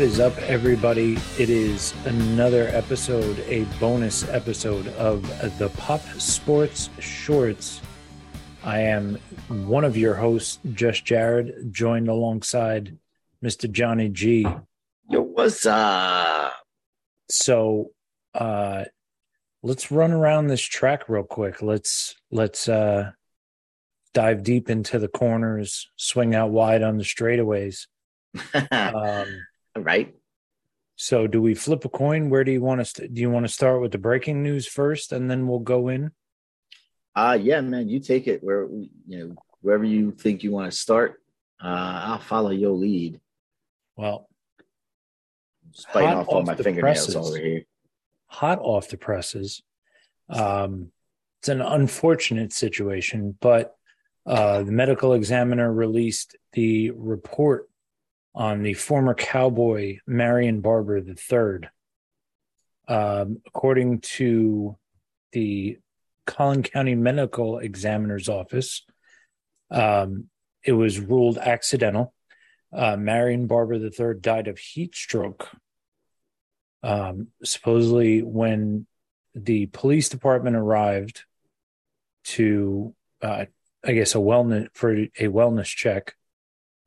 What is up, everybody? It is another episode, a bonus episode of the Pop Sports Shorts. I am one of your hosts, Just Jared, joined alongside Mr. Johnny G. Yo, what's up? So, uh, let's run around this track real quick. Let's let's uh, dive deep into the corners, swing out wide on the straightaways. um, right. So, do we flip a coin? Where do you want to? Do you want to start with the breaking news first, and then we'll go in? Uh yeah, man. You take it where you know wherever you think you want to start. Uh, I'll follow your lead. Well, just biting off all my fingernails presses, over here. Hot off the presses. Um, it's an unfortunate situation, but uh, the medical examiner released the report on the former cowboy Marion Barber III. Um, according to the Collin County Medical Examiner's Office, um, it was ruled accidental. Uh, Marion Barber III died of heat stroke. Um, supposedly, when the police department arrived to, uh, I guess, a wellness for a wellness check,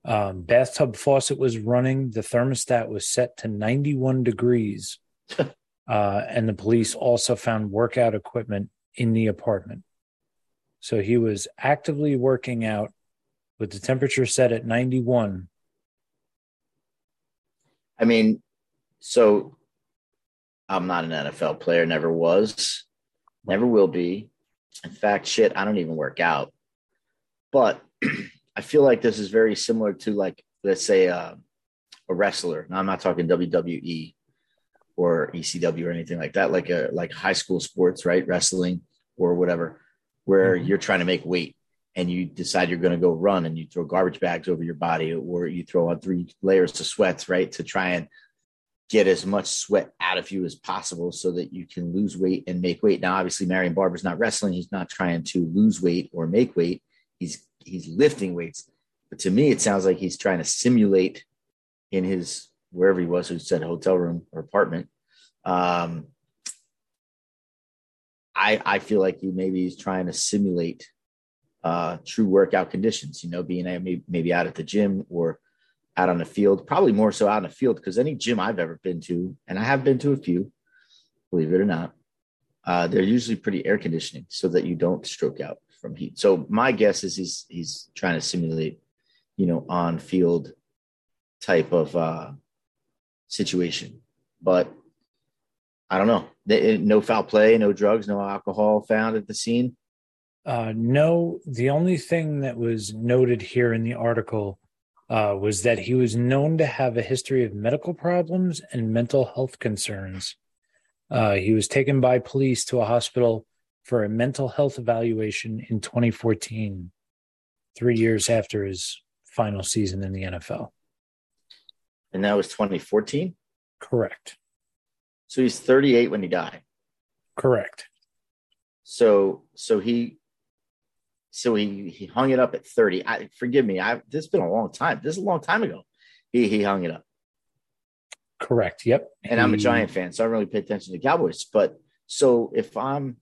um, bathtub faucet was running. The thermostat was set to 91 degrees. uh, and the police also found workout equipment in the apartment. So he was actively working out with the temperature set at 91. I mean, so I'm not an NFL player, never was, never will be. In fact, shit, I don't even work out. But I feel like this is very similar to like let's say uh, a wrestler. Now I'm not talking WWE or ECW or anything like that, like a like high school sports, right? Wrestling or whatever, where mm-hmm. you're trying to make weight and you decide you're going to go run and you throw garbage bags over your body or you throw on three layers of sweats, right? To try and get as much sweat out of you as possible so that you can lose weight and make weight. Now, obviously, Marion Barber's not wrestling. He's not trying to lose weight or make weight. He's he's lifting weights. But to me, it sounds like he's trying to simulate in his wherever he was, who said hotel room or apartment. Um, I I feel like he maybe he's trying to simulate uh, true workout conditions. You know, being maybe, out at the gym or out on the field. Probably more so out in the field because any gym I've ever been to, and I have been to a few, believe it or not, uh, they're usually pretty air conditioning so that you don't stroke out from heat. So my guess is he's he's trying to simulate, you know, on field type of uh, situation. But I don't know. No foul play, no drugs, no alcohol found at the scene. Uh, no, the only thing that was noted here in the article uh, was that he was known to have a history of medical problems and mental health concerns. Uh, he was taken by police to a hospital for a mental health evaluation in 2014, three years after his final season in the NFL. And that was 2014? Correct. So he's 38 when he died. Correct. So so he so he he hung it up at 30. I forgive me. I this has been a long time. This is a long time ago. He he hung it up. Correct. Yep. And he, I'm a Giant fan, so I don't really pay attention to Cowboys. But so if I'm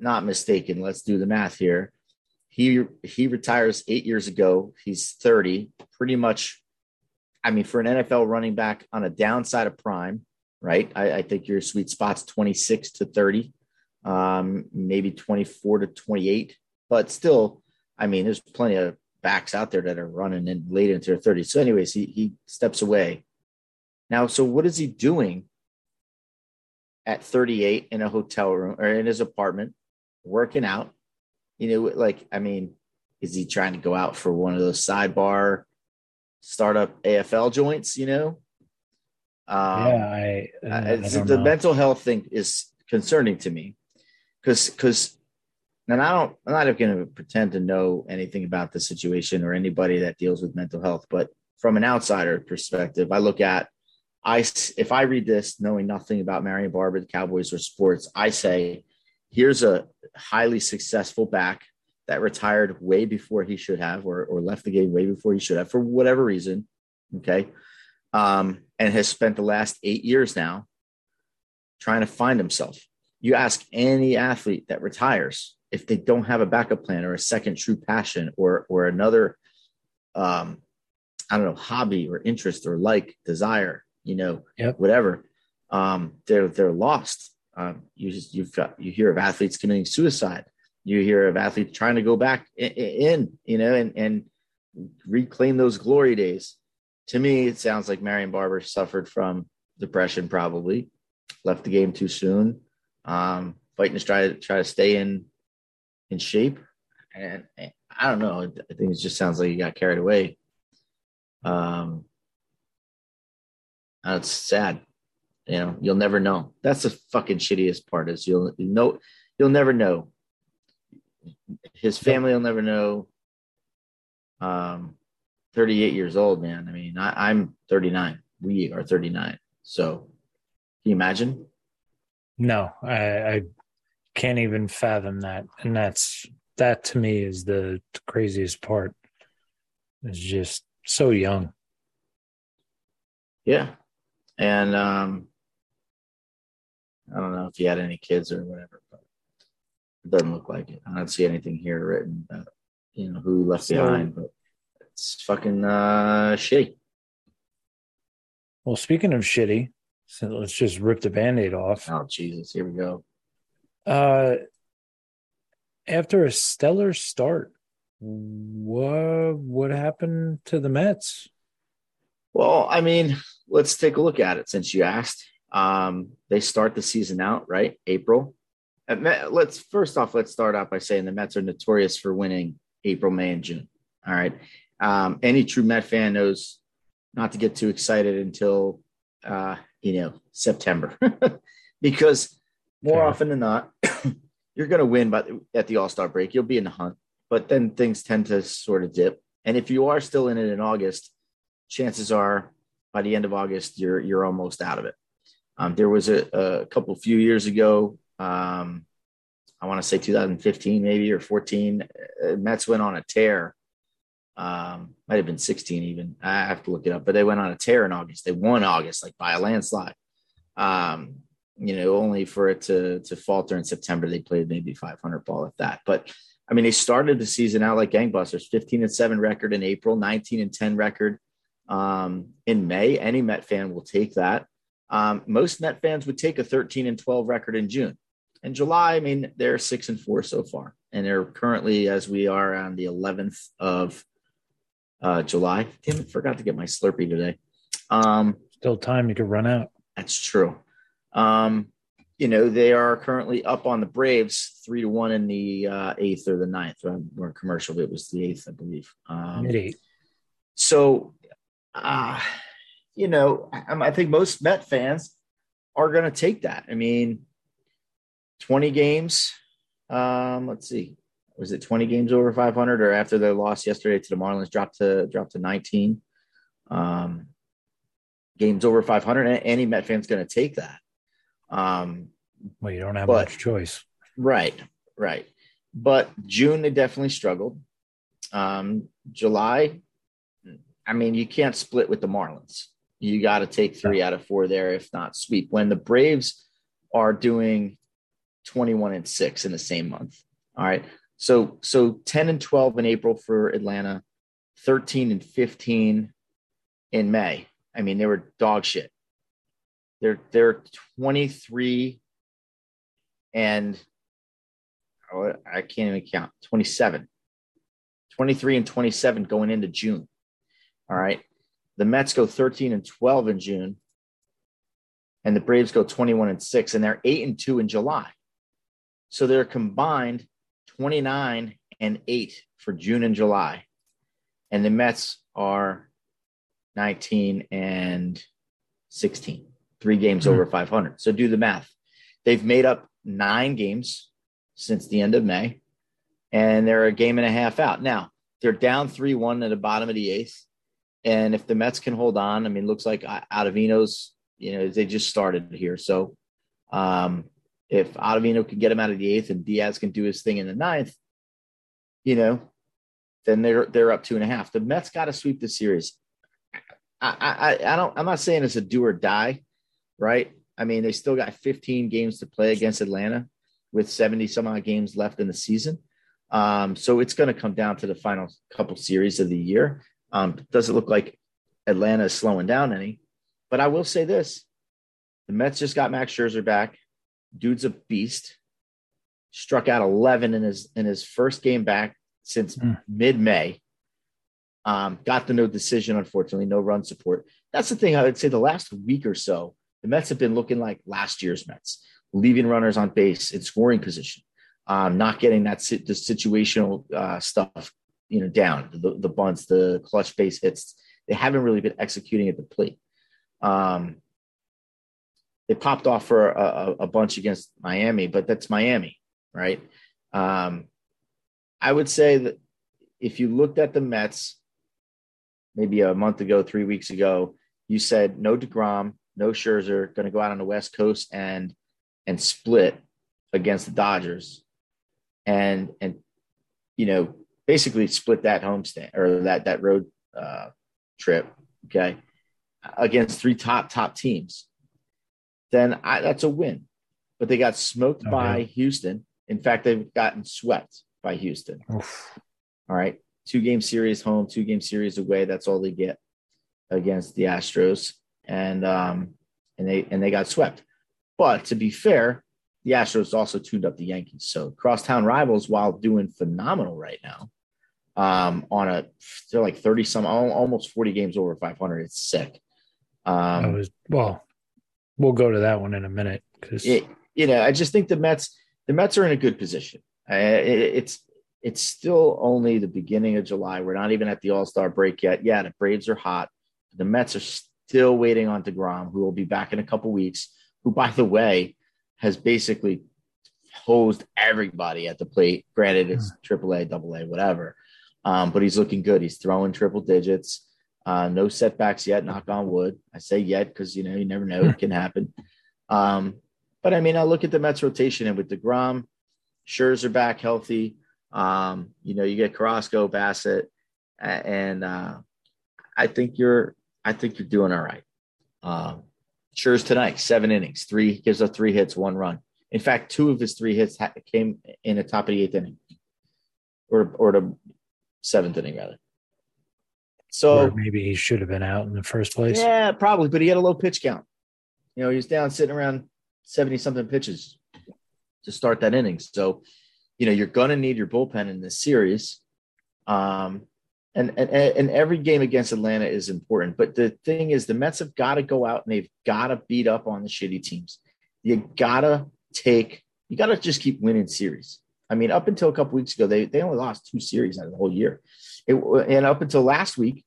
not mistaken, let's do the math here. He he retires eight years ago. He's 30, pretty much. I mean, for an NFL running back on a downside of prime, right? I, I think your sweet spot's 26 to 30, um, maybe 24 to 28. But still, I mean, there's plenty of backs out there that are running in late into their 30s. So, anyways, he he steps away. Now, so what is he doing at 38 in a hotel room or in his apartment? Working out. You know, like, I mean, is he trying to go out for one of those sidebar startup AFL joints, you know? Um, yeah, I, I, I the know. mental health thing is concerning to me because, because, and I don't, I'm not going to pretend to know anything about the situation or anybody that deals with mental health, but from an outsider perspective, I look at, I, if I read this knowing nothing about Marion Barber, the Cowboys or sports, I say, here's a highly successful back that retired way before he should have or, or left the game way before he should have for whatever reason okay um, and has spent the last eight years now trying to find himself. You ask any athlete that retires if they don't have a backup plan or a second true passion or or another, um, I don't know, hobby or interest or like desire, you know, Yep. whatever, um, they're they're lost. Um, you just you've got you hear of athletes committing suicide. You hear of athletes trying to go back in, you know, and and reclaim those glory days. To me, it sounds like Marion Barber suffered from depression, probably left the game too soon. Um, fighting to try to try to stay in in shape, and, and I don't know. I think it just sounds like he got carried away. Um, it's sad. You know, you'll never know. That's the fucking shittiest part is you'll you know you'll never know. His family will never know. Um, 38 years old, man. I mean, I, I'm 39. We are 39. So can you imagine? No, I, I can't even fathom that. And that's that to me is the craziest part. It's just so young. Yeah. And um I don't know if he had any kids or whatever, but it doesn't look like it. I don't see anything here written about you know who left So- behind, but it's fucking uh shitty. Well, speaking of shitty, so let's just rip the band-aid off. Oh Jesus, here we go. Uh after a stellar start, what what happened to the Mets? Well, I mean, let's take a look at it since you asked. Um, they start the season out, right? April. Met, let's first off, let's start out by saying the Mets are notorious for winning April, May, and June. All right. Um, any true Met fan knows not to get too excited until uh, you know September, because more often than not, you're going to win. But at the All Star break, you'll be in the hunt. But then things tend to sort of dip. And if you are still in it in August, chances are by the end of August you're you're almost out of it. Um, there was a, a couple few years ago, um, I want to say 2015 maybe or 14. Uh, Mets went on a tear. Um, might have been 16 even. I have to look it up, but they went on a tear in August. They won August like by a landslide. Um, you know, only for it to to falter in September. They played maybe 500 ball at that, but I mean, they started the season out like gangbusters. 15 and seven record in April, 19 and 10 record um, in May. Any Met fan will take that. Um, most Met fans would take a 13 and 12 record in June. In July, I mean, they're six and four so far, and they're currently, as we are on the 11th of uh, July. Damn it, forgot to get my Slurpee today. Um, Still time you could run out. that's true. Um, you know, they are currently up on the Braves three to one in the uh, eighth or the ninth. We're commercial, it was the eighth, I believe. Um, Mid eight. so, uh, you know, I, I think most Met fans are going to take that. I mean, 20 games. Um, let's see. Was it 20 games over 500 or after their loss yesterday to the Marlins dropped to dropped to 19 um, games over 500? And Any Met fan's going to take that. Um, Well, you don't have but- much choice. Right, right. But June they definitely struggled. Um, July, I mean, you can't split with the Marlins. You got to take three out of four there, if not sweep. When the Braves are doing 21 and six in the same month. All right. So so 10 and 12 in April for Atlanta, 13 and 15 in May. I mean, they were dog shit. They're they're 23 and oh, I can't even count 27, 23 and 27 going into June. All right. The Mets go 13 and 12 in June, and the Braves go 21 and 6, and they're 8 and 2 in July. So they're combined 29 and 8 for June and July. And the Mets are 19 and 16, three games Hmm. over 500. So do the math. They've made up nine games since the end of May, and they're a game and a half out. Now, they're down 3 1 at the bottom of the eighth. And if the Mets can hold on, I mean, looks like Ottavino's, you know, they just started here. So um, if Ottavino can get him out of the eighth and Diaz can do his thing in the ninth, you know, then they're they're up two and a half. The Mets got to sweep the series. I, I, I don't. I'm not saying it's a do or die, right? I mean, they still got 15 games to play against Atlanta, with 70 some odd games left in the season. Um, so it's going to come down to the final couple series of the year. Um, doesn't look like Atlanta is slowing down any, but I will say this: the Mets just got Max Scherzer back. Dude's a beast. Struck out 11 in his in his first game back since mm. mid May. Um, got the no decision, unfortunately, no run support. That's the thing I would say. The last week or so, the Mets have been looking like last year's Mets, leaving runners on base in scoring position, um, not getting that the situational uh, stuff, you know, down the, the bunts, the clutch base hits. They haven't really been executing at the plate. Um, they popped off for a, a, bunch against Miami, but that's Miami, right? Um, I would say that if you looked at the Mets maybe a month ago, three weeks ago, you said no Degrom, no Scherzer, going to go out on the West Coast and and split against the Dodgers, and and you know basically split that homestand or that that road uh, trip, okay, against three top top teams then I, that's a win. But they got smoked oh, by. Houston. In fact, they've gotten swept by Houston. Oof. All right. Two game series home, two game series away. That's all they get against the Astros. And um and they and they got swept. But to be fair, the Astros also tuned up the Yankees. So crosstown rivals, while doing phenomenal right now, um, on a they're like 30 some almost 40 games over 500. It's sick. Um, I was well, we'll go to that one in a minute because you know I just think the Mets the Mets are in a good position. Uh, it, it's it's still only the beginning of July. We're not even at the All Star break yet. Yeah, the Braves are hot. The Mets are still waiting on Degrom, who will be back in a couple weeks. Who, by the way, has basically hosed everybody at the plate. Granted, it's triple A, double A, whatever. Um, but he's looking good. He's throwing triple digits. Uh, no setbacks yet, knock on wood. I say yet because you know you never know; it can happen. Um, but I mean, I look at the Mets rotation and with Degrom, Scherzer back healthy. Um, you know, you get Carrasco, Bassitt, and uh, I think you're I think you're doing all right. Um, Scherzer tonight, seven innings, three gives up three hits, one run. In fact, two of his three hits ha- came in the top of the eighth inning, or or the seventh inning rather. So or maybe he should have been out in the first place. Yeah, probably, but he had a low pitch count. You know, he was down sitting around 70 something pitches to start that inning. So, you know, you're going to need your bullpen in this series. Um, and, and, and every game against Atlanta is important. But the thing is, the Mets have got to go out and they've got to beat up on the shitty teams. You got to take, you got to just keep winning series. I mean, up until a couple weeks ago, they, they only lost two series out of the whole year. It, and up until last week,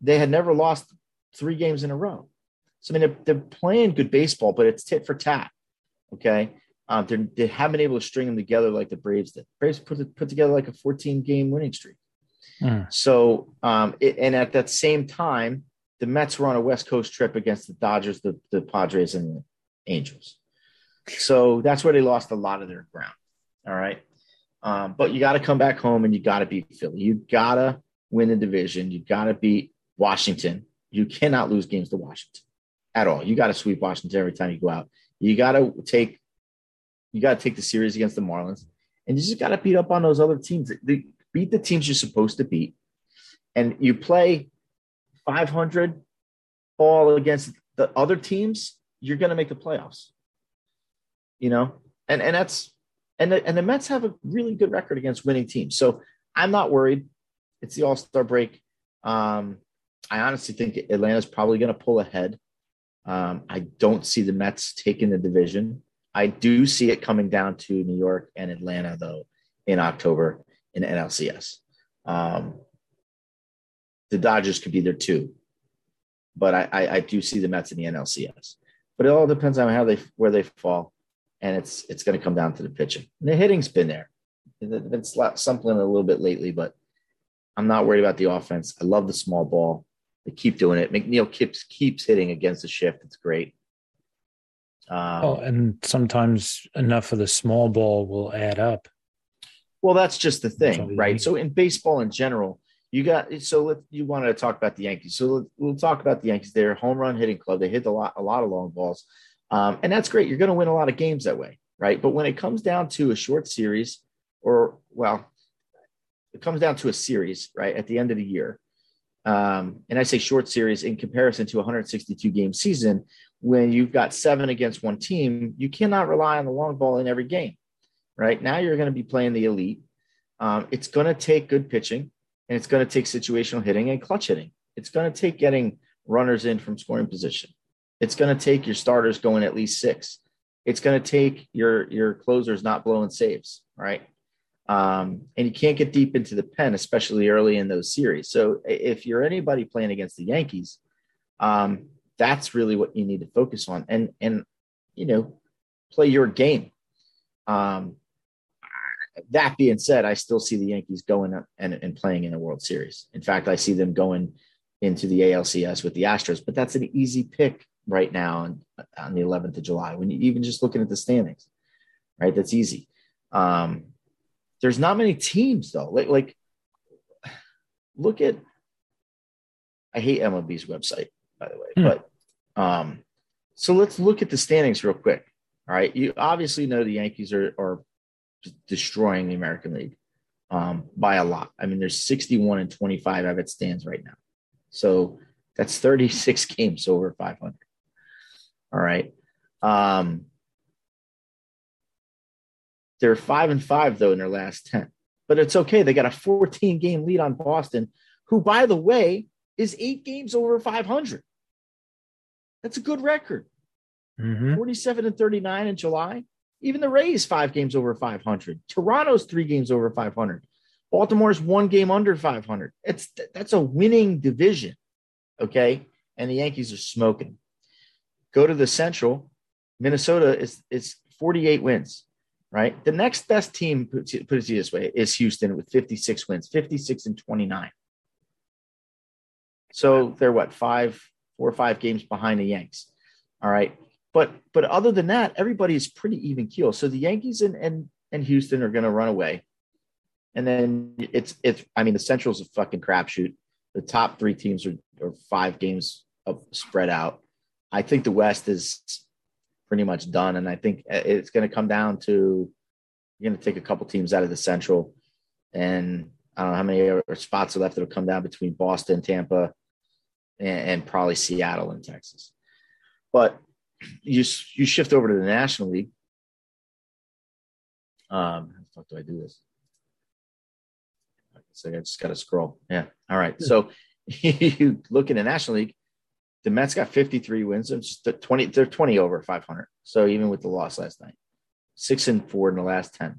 they had never lost three games in a row. So, I mean, they're, they're playing good baseball, but it's tit for tat. Okay. Um, they haven't been able to string them together like the Braves did. Braves put, put together like a 14 game winning streak. Mm. So, um, it, and at that same time, the Mets were on a West Coast trip against the Dodgers, the, the Padres, and the Angels. So that's where they lost a lot of their ground. All right. Um, but you got to come back home and you got to beat Philly. You got to win the division. You got to beat Washington. You cannot lose games to Washington at all. You got to sweep Washington every time you go out. You got to take you got to take the series against the Marlins, and you just got to beat up on those other teams. They beat the teams you're supposed to beat, and you play 500 all against the other teams. You're going to make the playoffs. You know, and and that's and the, and the Mets have a really good record against winning teams. So I'm not worried. It's the All Star break. Um, I honestly think Atlanta's probably going to pull ahead. Um, I don't see the Mets taking the division. I do see it coming down to New York and Atlanta, though, in October in NLCS. Um, the Dodgers could be there too, but I, I, I, do see the Mets in the NLCS. But it all depends on how they where they fall and it's it's going to come down to the pitching. And the hitting's been there. It's something a little bit lately, but I'm not worried about the offense. I love the small ball. They keep doing it. McNeil keeps keeps hitting against the shift. It's great. Um, oh, and sometimes enough of the small ball will add up. Well, that's just the thing, right? So in baseball in general, you got so let you wanted to talk about the Yankees. So we'll talk about the Yankees. They're a home run hitting club. They hit a lot, a lot of long balls, um, and that's great. You're going to win a lot of games that way, right? But when it comes down to a short series, or well, it comes down to a series, right? At the end of the year, um, and I say short series in comparison to a 162 game season, when you've got seven against one team, you cannot rely on the long ball in every game, right? Now you're going to be playing the elite. Um, it's going to take good pitching and it's going to take situational hitting and clutch hitting. It's going to take getting runners in from scoring position. It's going to take your starters going at least six. It's going to take your your closers not blowing saves, right? Um, and you can't get deep into the pen, especially early in those series. So if you're anybody playing against the Yankees, um, that's really what you need to focus on, and and you know, play your game. Um, that being said, I still see the Yankees going and, and playing in a World Series. In fact, I see them going into the ALCS with the Astros, but that's an easy pick right now on, on the 11th of July. When you even just looking at the standings, right? That's easy. Um, there's not many teams though. Like, like look at, I hate MLB's website, by the way, hmm. but um, so let's look at the standings real quick. All right. You obviously know the Yankees are, are destroying the American League um, by a lot. I mean, there's 61 and 25 of it stands right now. So that's 36 games over 500. All right. Um, they're five and five though in their last 10, but it's okay. They got a 14 game lead on Boston, who, by the way, is eight games over 500. That's a good record. Mm-hmm. 47 and 39 in July. Even the Rays, five games over 500. Toronto's three games over 500. Baltimore's one game under 500. It's that's a winning division, okay? And the Yankees are smoking. Go to the Central. Minnesota is is 48 wins, right? The next best team, put it this way, is Houston with 56 wins, 56 and 29. So they're what five, four or five games behind the Yanks. All right. But but other than that, everybody is pretty even keel. So the Yankees and and, and Houston are going to run away, and then it's it's. I mean, the Central's a fucking crapshoot. The top three teams are, are five games spread out. I think the West is pretty much done, and I think it's going to come down to you're going to take a couple teams out of the Central, and I don't know how many spots are left that'll come down between Boston, Tampa, and, and probably Seattle and Texas. But you you shift over to the National League. Um, how the fuck do I do this? So I just got to scroll. Yeah. All right. So you look in the National League. The Mets got 53 wins. It's 20. They're 20 over 500. So even with the loss last night, six and four in the last 10.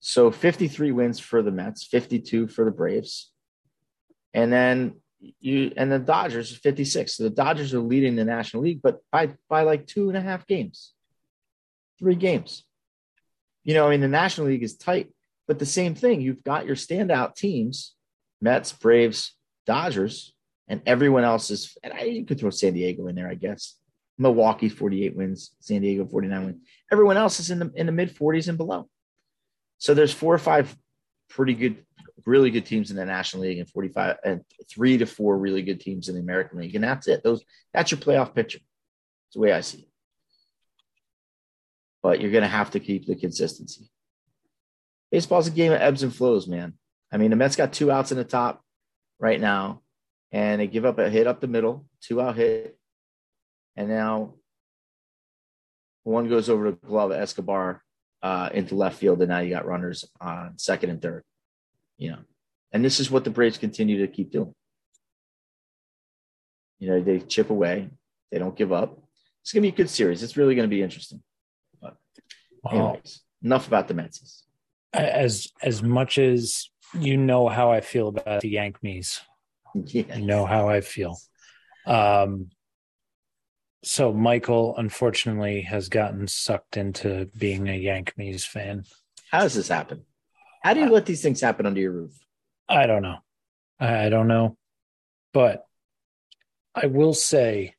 So 53 wins for the Mets, 52 for the Braves, and then you and the Dodgers 56. So the Dodgers are leading the National League, but by by like two and a half games, three games. You know, I mean, the National League is tight, but the same thing. You've got your standout teams: Mets, Braves, Dodgers, and everyone else is. And I, you could throw San Diego in there, I guess. Milwaukee 48 wins, San Diego 49 wins. Everyone else is in the in the mid 40s and below. So there's four or five pretty good really good teams in the National League and 45 and three to four really good teams in the American League. And that's it. Those that's your playoff picture. It's the way I see it. But you're gonna have to keep the consistency. Baseball's a game of ebbs and flows, man. I mean, the Mets got two outs in the top right now, and they give up a hit up the middle, two out hit, and now one goes over to glove Escobar uh, into left field, and now you got runners on second and third you know, and this is what the Braves continue to keep doing. You know, they chip away, they don't give up. It's going to be a good series. It's really going to be interesting. But, anyways, enough about the Mets. As as much as you know how I feel about the Yankees, yeah. you know how I feel. Um, so Michael, unfortunately, has gotten sucked into being a Yankees fan. How does this happen? How do you let these things happen under your roof? I don't know. I don't know. But I will say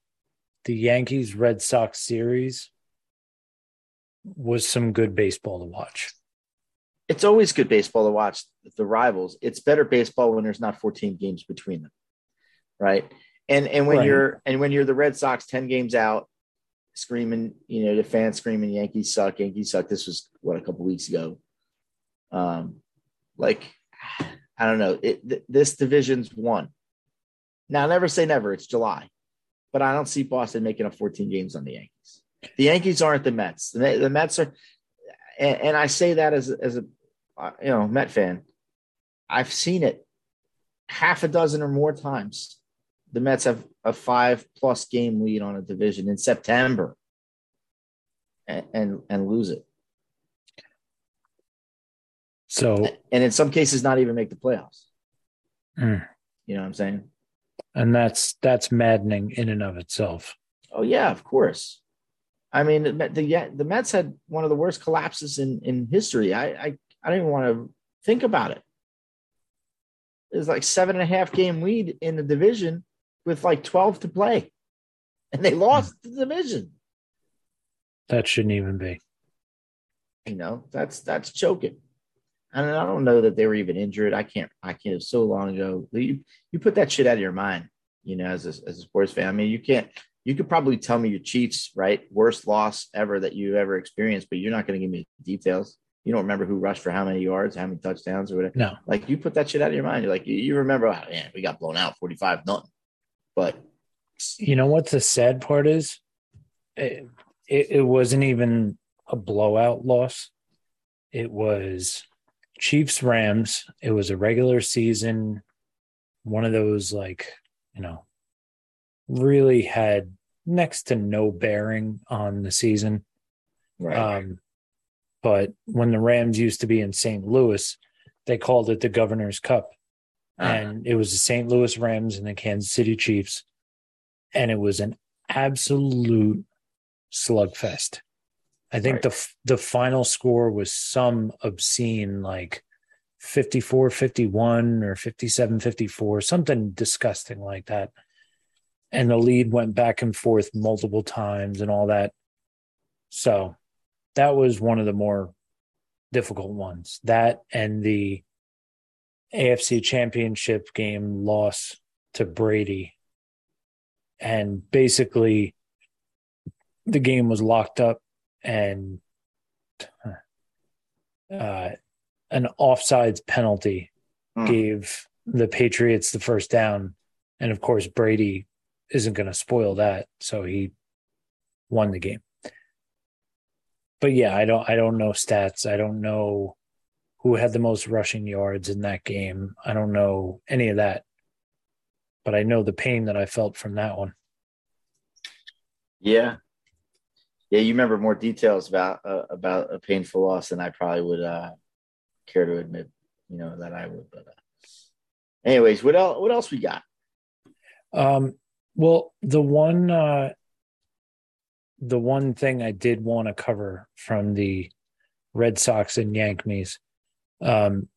the Yankees Red Sox series was some good baseball to watch. it's always good baseball to watch the rivals. It's better baseball when there's not 14 games between them, right? And and when Right. you're and when you're the Red Sox 10 games out, screaming, you know, the fans screaming, Yankees suck, Yankees suck. This was what a couple weeks ago. Um, like I don't know. It, th- this division's won. Now, never say never. It's July, but I don't see Boston making up 14 games on the Yankees. The Yankees aren't the Mets. The, the Mets are, and, and I say that as as a uh, you know Met fan. I've seen it half a dozen or more times. The Mets have a five plus game lead on a division in September, and and, and lose it, So, and in some cases not even make the playoffs. mm, You know what I'm saying? and that's that's maddening in and of itself. Oh yeah, of course. I mean, the the, the Mets had one of the worst collapses in in history. I I, I don't even want to think about it. It was like seven and a half game lead in the division with like twelve to play, and they lost the division. That shouldn't even be. You know, that's that's choking. And I don't know that they were even injured. I can't. I can't. So long ago. You you put that shit out of your mind. You know, as a, as a sports fan. I mean, you can't. You could probably tell me your Chiefs, right? Worst loss ever that you ever experienced, but you're not going to give me details. You don't remember who rushed for how many yards, how many touchdowns, or whatever. No, Like you put that shit out of your mind. You're like, you, you remember, oh, man, we got blown out 45 nothing. But you know what the sad part is? It, it, it wasn't even a blowout loss. It was Chiefs Rams. It was a regular season, one of those like, you know, really had next to no bearing on the season. right, Um, but when the Rams used to be in St. Louis, they called it the Governor's Cup. Ah. And it was the St. Louis Rams and the Kansas City Chiefs. And it was an absolute slugfest. I think Right. the the final score was some obscene like 54 51 or 57 54 something disgusting like that. And the lead went back and forth multiple times and all that. So that was one of the more difficult ones. That and the AFC championship game loss to Brady. And basically the game was locked up and uh, an offsides penalty Hmm. gave the Patriots the first down. And of course, Brady isn't going to spoil that. So he won the game. But yeah, I don't, I don't know stats. I don't know who had the most rushing yards in that game. I don't know any of that. But I know the pain that I felt from that one. yeah, yeah. You remember more details about uh, about a painful loss than I probably would uh, care to admit. You know that I would. But uh, anyways, what else? What else we got? Um, well, the one uh, the one thing I did want to cover from the Red Sox and Yankees, um,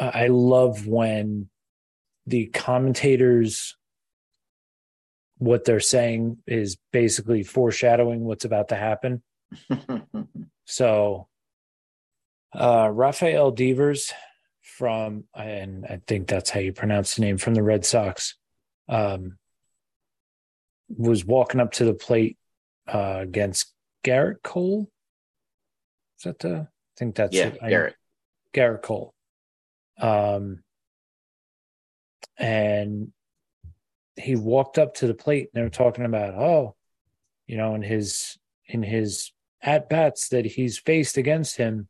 I I love when the commentators what they're saying is basically foreshadowing what's about to happen. So, uh, Rafael Devers from, and I think that's how you pronounce the name, from the Red Sox, um, was walking up to the plate uh, against Gerrit Cole. Is that the? I think that's yeah, it. I- Gerrit. Gerrit Cole. Um, and he walked up to the plate and they were talking about, oh, you know, in his in his at bats that he's faced against him,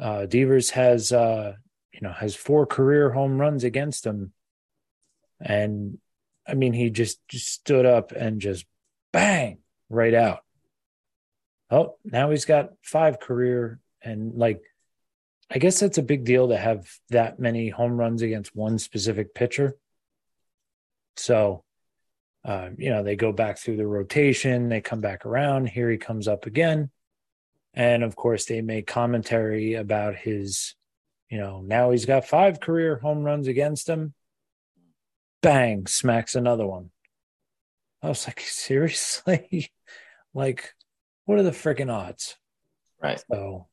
uh, Devers has uh, you know has four career home runs against him, and I mean he just just stood up and just bang right out. Oh, now he's got five career and like I guess that's a big deal to have that many home runs against one specific pitcher. So, uh, you know, they go back through the rotation, they come back around. Here he comes up again. And of course, they make commentary about his, you know, now he's got five career home runs against him. Bang, smacks another one. I was like, seriously? like, what are the freaking odds? Right. So,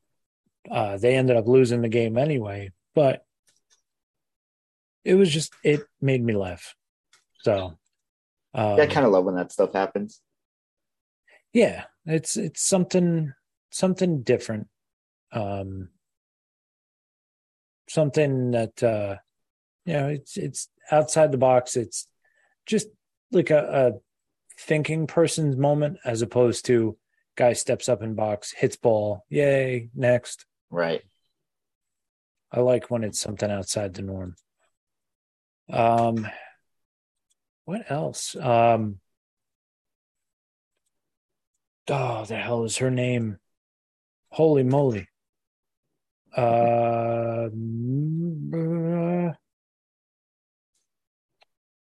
Uh, they ended up losing the game anyway, but it was just it made me laugh. So um, yeah, I kind of love when that stuff happens. Yeah, it's it's something something different. Um, something that uh, you know it's it's outside the box. It's just like a, a thinking person's moment as opposed to guy steps up in box, hits ball, yay, next. Right. I like when it's something outside the norm. Um what else? Um Oh, the hell is her name? Holy moly. Uh,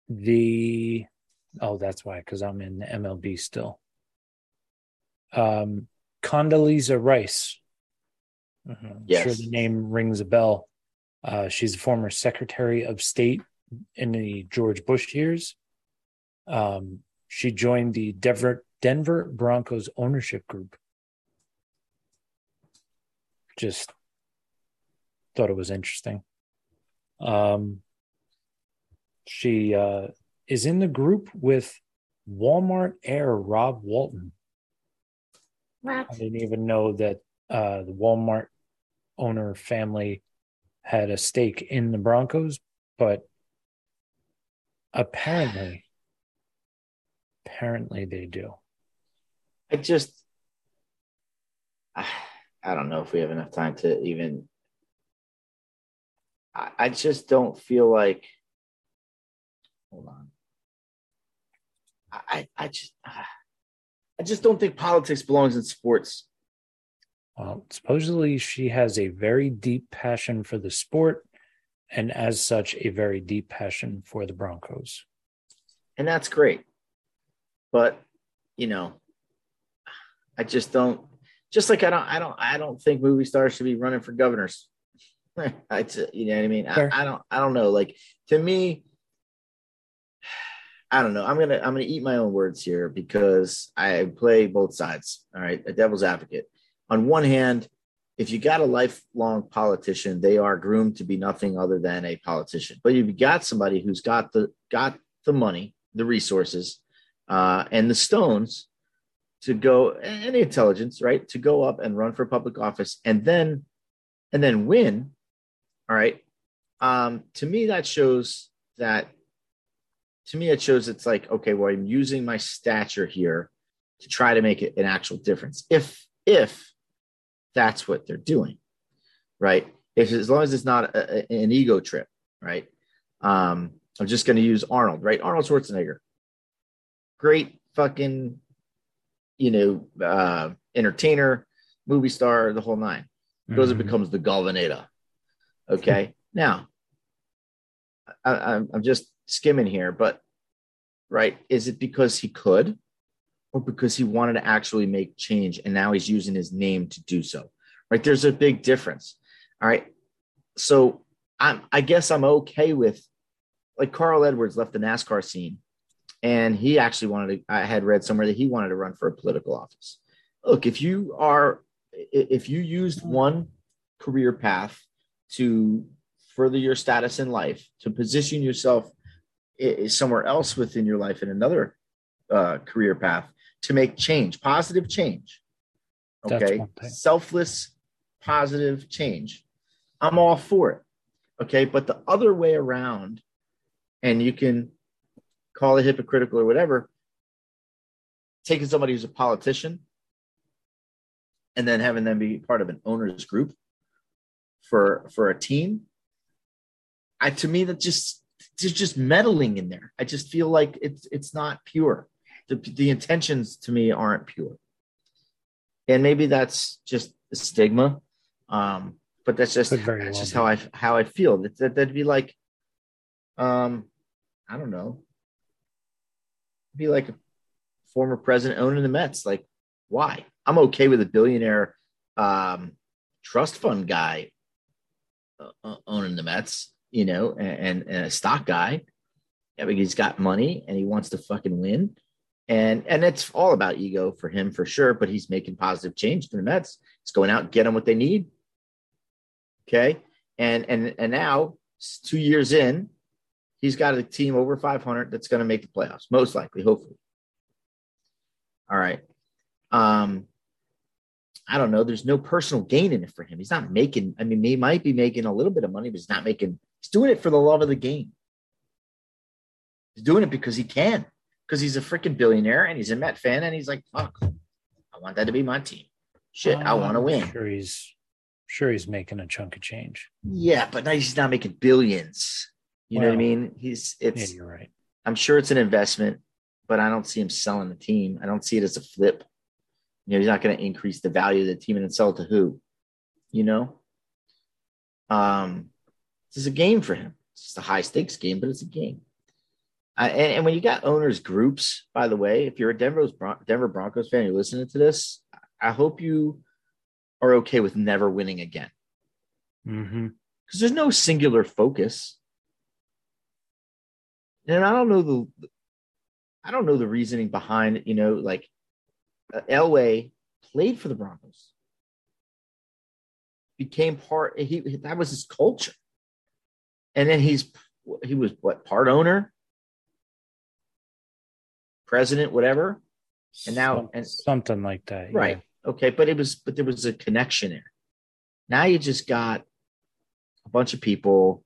the oh, that's why because I'm in the MLB still. Um, Condoleezza Rice. Mm-hmm. Yes. I'm sure the name rings a bell. Uh, she's a former Secretary of State in the George Bush years. Um, she joined the Denver, Denver Broncos ownership group. Just thought it was interesting. Um, she uh, is in the group with Walmart heir Rob Walton. What? I didn't even know that uh, the Walmart owner family had a stake in the Broncos, but apparently, apparently they do. I just, I, I don't know if we have enough time to even. I, I just don't feel like. Hold on. I, I just, I just don't think politics belongs in sports. Well, supposedly she has a very deep passion for the sport, and as such, a very deep passion for the Broncos. And that's great. But, you know, I just don't just like I don't I don't I don't think movie stars should be running for governors. I you know what I mean? I, I don't I don't know. Like to me, I don't know. I'm gonna I'm gonna eat my own words here because I play both sides. All right, a devil's advocate. On one hand, if you got a lifelong politician, they are groomed to be nothing other than a politician. But if you got somebody who's got the got the money, the resources, uh, and the stones to go the intelligence, right, to go up and run for public office and then and then win. All right. Um, to me, that shows that to me, it shows it's like, okay, well, I'm using my stature here to try to make an actual difference. If if that's what they're doing, right? If as long as it's not a, an ego trip, right? Um, I'm just going to use Arnold, right? Arnold Schwarzenegger, great fucking you know, uh, entertainer, movie star, the whole nine. Goes mm-hmm. and becomes the Governator. Okay. now, I, I'm just skimming here, but right, is it because he could, or because he wanted to actually make change, and now he's using his name to do so? Right. There's a big difference. All right. So I'm. I guess I'm okay with, like Carl Edwards left the NASCAR scene and he actually wanted to i had read somewhere that he wanted to run for a political office. Look if you are if you used one career path to further your status in life to position yourself somewhere else within your life in another uh, career path to make change positive change okay? selfless positive change. I'm all for it okay? But the other way around and you can call it hypocritical or whatever, taking somebody who's a politician and then having them be part of an owners group for for a team. I to me that just there's just meddling in there. I just feel like it's it's not pure. The the intentions to me aren't pure. And maybe that's just a stigma. Um, but that's just that's well just how I how I feel. That, that that'd be like um I don't know be like a former president owning the Mets. Like, why? I'm okay with a billionaire um, trust fund guy uh, uh owning the Mets, you know, and, and a stock guy. Yeah, but he's got money and he wants to fucking win. And and it's all about ego for him for sure, but he's making positive change for the Mets. He's going out get them what they need. Okay. And and and now two years in, he's got a team over 500 that's going to make the playoffs, most likely, hopefully. All right. Um, I don't know. There's no personal gain in it for him. He's not making, I mean, he might be making a little bit of money, but he's not making, he's doing it for the love of the game. He's doing it because he can, because he's a freaking billionaire and he's a Met fan and he's like, fuck, I want that to be my team. Shit, I want to win. Sure, he's sure he's making a chunk of change. Yeah, but now he's not making billions. You know what I mean? He's it's. Yeah, you're right. I'm sure it's an investment, but I don't see him selling the team. I don't see it as a flip. You know, he's not going to increase the value of the team and then sell it to who? You know, um, this is a game for him. It's just a high stakes game, but it's a game. I, and, and, when you got owners groups, by the way, if you're a Denver's Bron- Denver Broncos fan, you're listening to this. I hope you are okay with never winning again. Because mm-hmm. there's no singular focus. And I don't know the, I don't know the reasoning behind, you know, like uh, Elway played for the Broncos, became part. He that was his culture, and then he's he was what part owner, president, whatever, and now Some, and something like that, right? Yeah. Okay, but it was but there was a connection there. Now you just got a bunch of people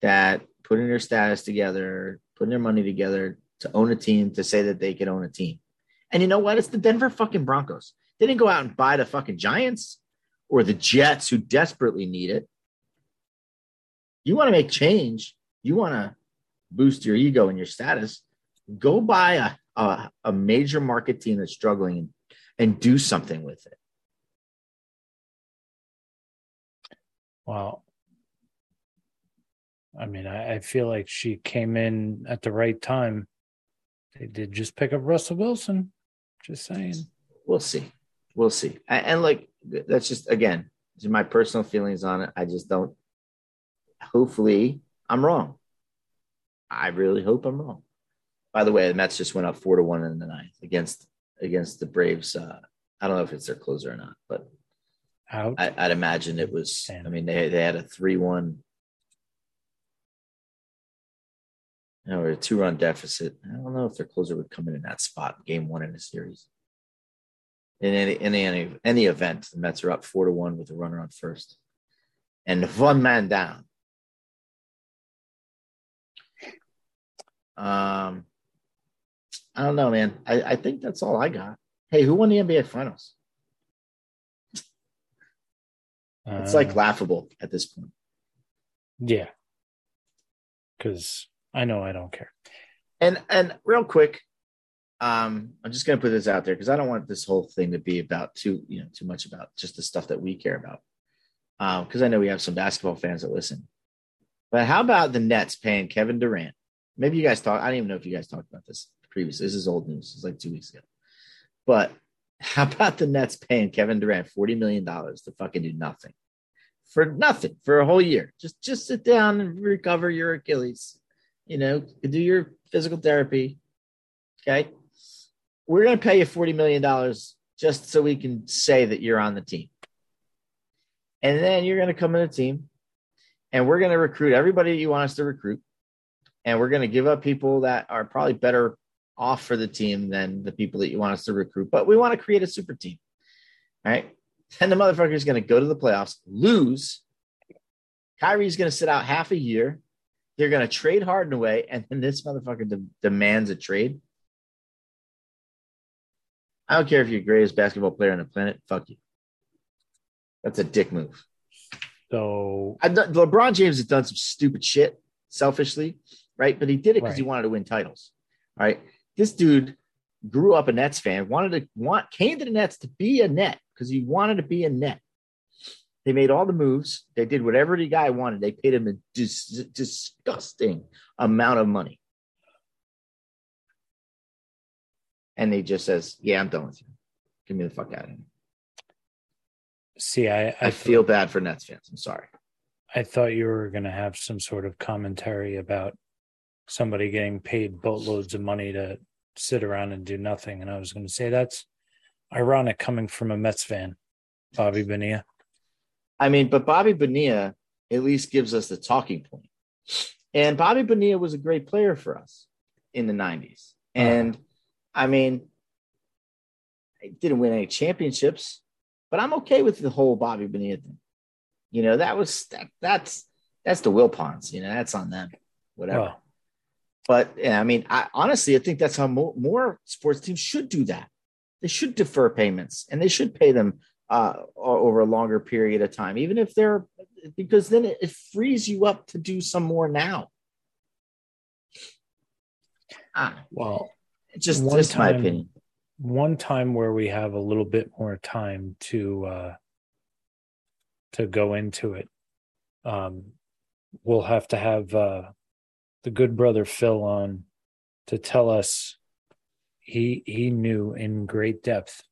that putting their status together, putting their money together to own a team to say that they can own a team. And you know what? It's the Denver fucking Broncos. They didn't go out and buy the fucking Giants or the Jets who desperately need it. You want to make change, you want to boost your ego and your status, go buy a, a, a major market team that's struggling and, and do something with it. Well, I mean, I, I, feel like she came in at the right time. They did just pick up Russell Wilson. Just saying. We'll see. We'll see. And, and like, that's just, again, my personal feelings on it. I just don't, hopefully, I'm wrong. I really hope I'm wrong. By the way, the Mets just went up four to one in the ninth against against the Braves. Uh, I don't know if it's their closer or not, but out. I, would imagine it was. I mean, they they had a three one you know, a two run deficit. I don't know if their closer would come in in that spot, game one in the series. In any, in any any event, the Mets are up four to one with a runner on first, and one man down. Um, I don't know, man. I, I think that's all I got. Hey, who won the NBA Finals? It's like uh, laughable at this point. Yeah, because I know I don't care. And and real quick, um, I'm just gonna put this out there because I don't want this whole thing to be about too, you know, too much about just the stuff that we care about. Um, because I know we have some basketball fans that listen. But how about the Nets paying Kevin Durant? Maybe you guys talk. I don't even know if you guys talked about this previously. This is old news. It's like two weeks ago. But how about the Nets paying Kevin Durant forty million dollars to fucking do nothing for nothing for a whole year? Just just sit down and recover your Achilles you know, do your physical therapy. Okay. We're going to pay you $40 million just so we can say that you're on the team. And then you're going to come in the team and we're going to recruit everybody you want us to recruit. And we're going to give up people that are probably better off for the team than the people that you want us to recruit. But we want to create a super team. All right. And the motherfucker is going to go to the playoffs, lose. Kyrie's going to sit out half a year they're going to trade Harden away, and then this motherfucker de- demands a trade. I don't care if you're the greatest basketball player on the planet. Fuck you. That's a dick move. So done, LeBron James has done some stupid shit selfishly, right? But he did it because right. he wanted to win titles. Right? This dude grew up a Nets fan, wanted to want came to the Nets to be a net because he wanted to be a net. They made all the moves. They did whatever the guy wanted. They paid him a dis- disgusting amount of money. And he just says, Yeah, I'm done with you. Get me the fuck out of here. See, I, I, I feel bad for Nets fans. I'm sorry. I thought you were going to have some sort of commentary about somebody getting paid boatloads of money to sit around and do nothing. And I was going to say that's ironic coming from a Mets fan, Bobby Bonilla. I mean, but Bobby Bonilla at least gives us the talking point. And Bobby Bonilla was a great player for us in the 90s. And uh-huh. I mean, I didn't win any championships, but I'm okay with the whole Bobby Bonilla thing. You know, that was that that's that's the Wilpons, you know, that's on them, whatever. But yeah, I mean, I honestly I think that's how more, more sports teams should do that. They should defer payments and they should pay them uh, over a longer period of time, even if they're because then it, it frees you up to do some more now. Ah, well, just just time, my opinion. One time where we have a little bit more time to uh, to go into it, um, we'll have to have uh, the good brother Phil on to tell us he he knew in great depth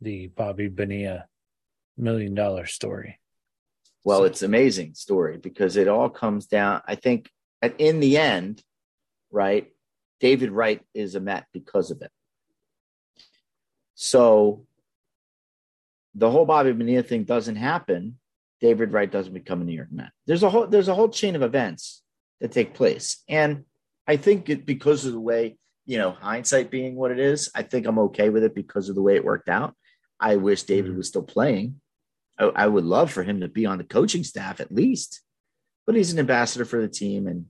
the Bobby Bonilla million dollar story. Well, so. it's amazing story because it all comes down. I think at, in the end, right? David Wright is a Met because of it. So the whole Bobby Bonilla thing doesn't happen. David Wright doesn't become a New York Met. There's a whole there's a whole chain of events that take place, and I think it, because of the way you know hindsight being what it is, I think I'm okay with it because of the way it worked out. I wish David mm-hmm. was still playing. I, I would love for him to be on the coaching staff at least, but he's an ambassador for the team and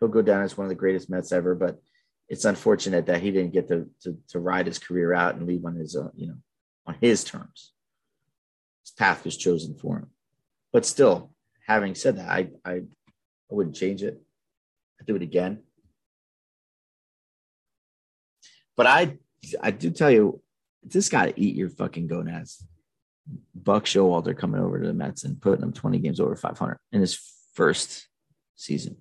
he'll go down as one of the greatest Mets ever. But it's unfortunate that he didn't get to, to, to ride his career out and leave on his, uh, you know, on his terms. His path was chosen for him. But still, having said that, I, I, I wouldn't change it. I'd do it again. But I, I do tell you, this got to eat your fucking gonads. Buck Showalter coming over to the Mets and putting them 20 games over 500 in his first season.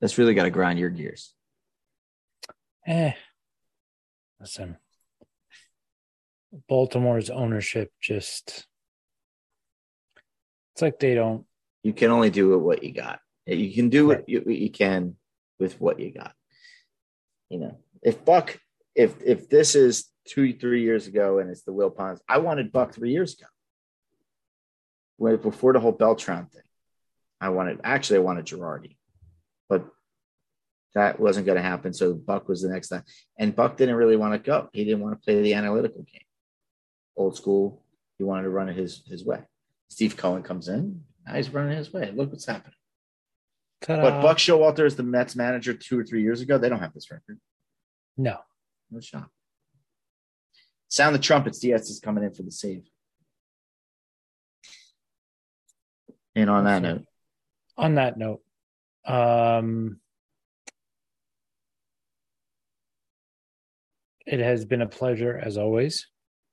That's really got to grind your gears. Eh, listen, Baltimore's ownership just, it's like they don't. You can only do what you got. You can do what you, you can with what you got. You know, if Buck, if if this is two, three years ago, and it's the Wilpons. I wanted Buck three years ago. When, before the whole Beltran thing, I wanted actually I wanted Girardi, but that wasn't going to happen. So Buck was the next time, and Buck didn't really want to go. He didn't want to play the analytical game, old school. He wanted to run it his his way. Steve Cohen comes in. Now he's running his way. Look what's happening. Ta-da. But Buck Showalter is the Mets manager two or three years ago. They don't have this record. No. No shot. Sound the trumpets. Diaz is coming in for the save. And on that note, on that note, um, it has been a pleasure as always.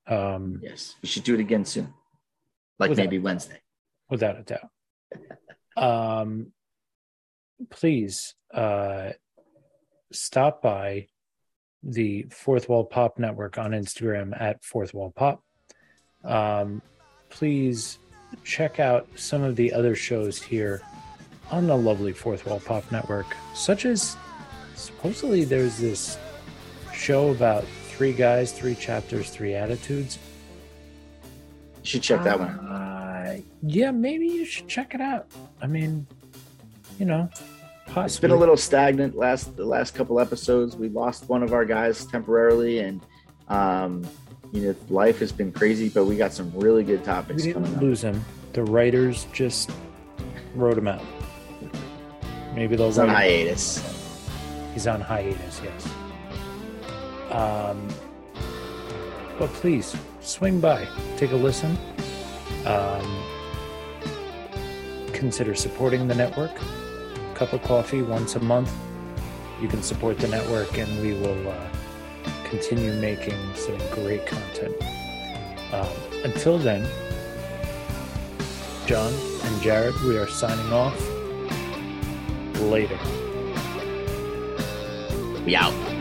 Um, yes, we should do it again soon, like without, maybe Wednesday, without a doubt. um, please uh, stop by the Fourth Wall Pop Network on Instagram at Fourth Wall Pop. Um, please check out some of the other shows here on the lovely Fourth Wall Pop Network, such as supposedly there's this show about three guys, three chapters, three attitudes. You should check that uh, one. Yeah, maybe you should check it out. I mean, you know, Possibly. It's been a little stagnant last the last couple episodes. We lost one of our guys temporarily, and um, you know life has been crazy. But we got some really good topics. We didn't lose him. The writers just wrote him out. Maybe they'll. He's on hiatus. He's on hiatus. Yes. Um, but please swing by, take a listen. Um, consider supporting the network cup of coffee once a month. You can support the network, and we will uh, continue making some great content. Um, until then, John and Jared, we are signing off. Later. We out.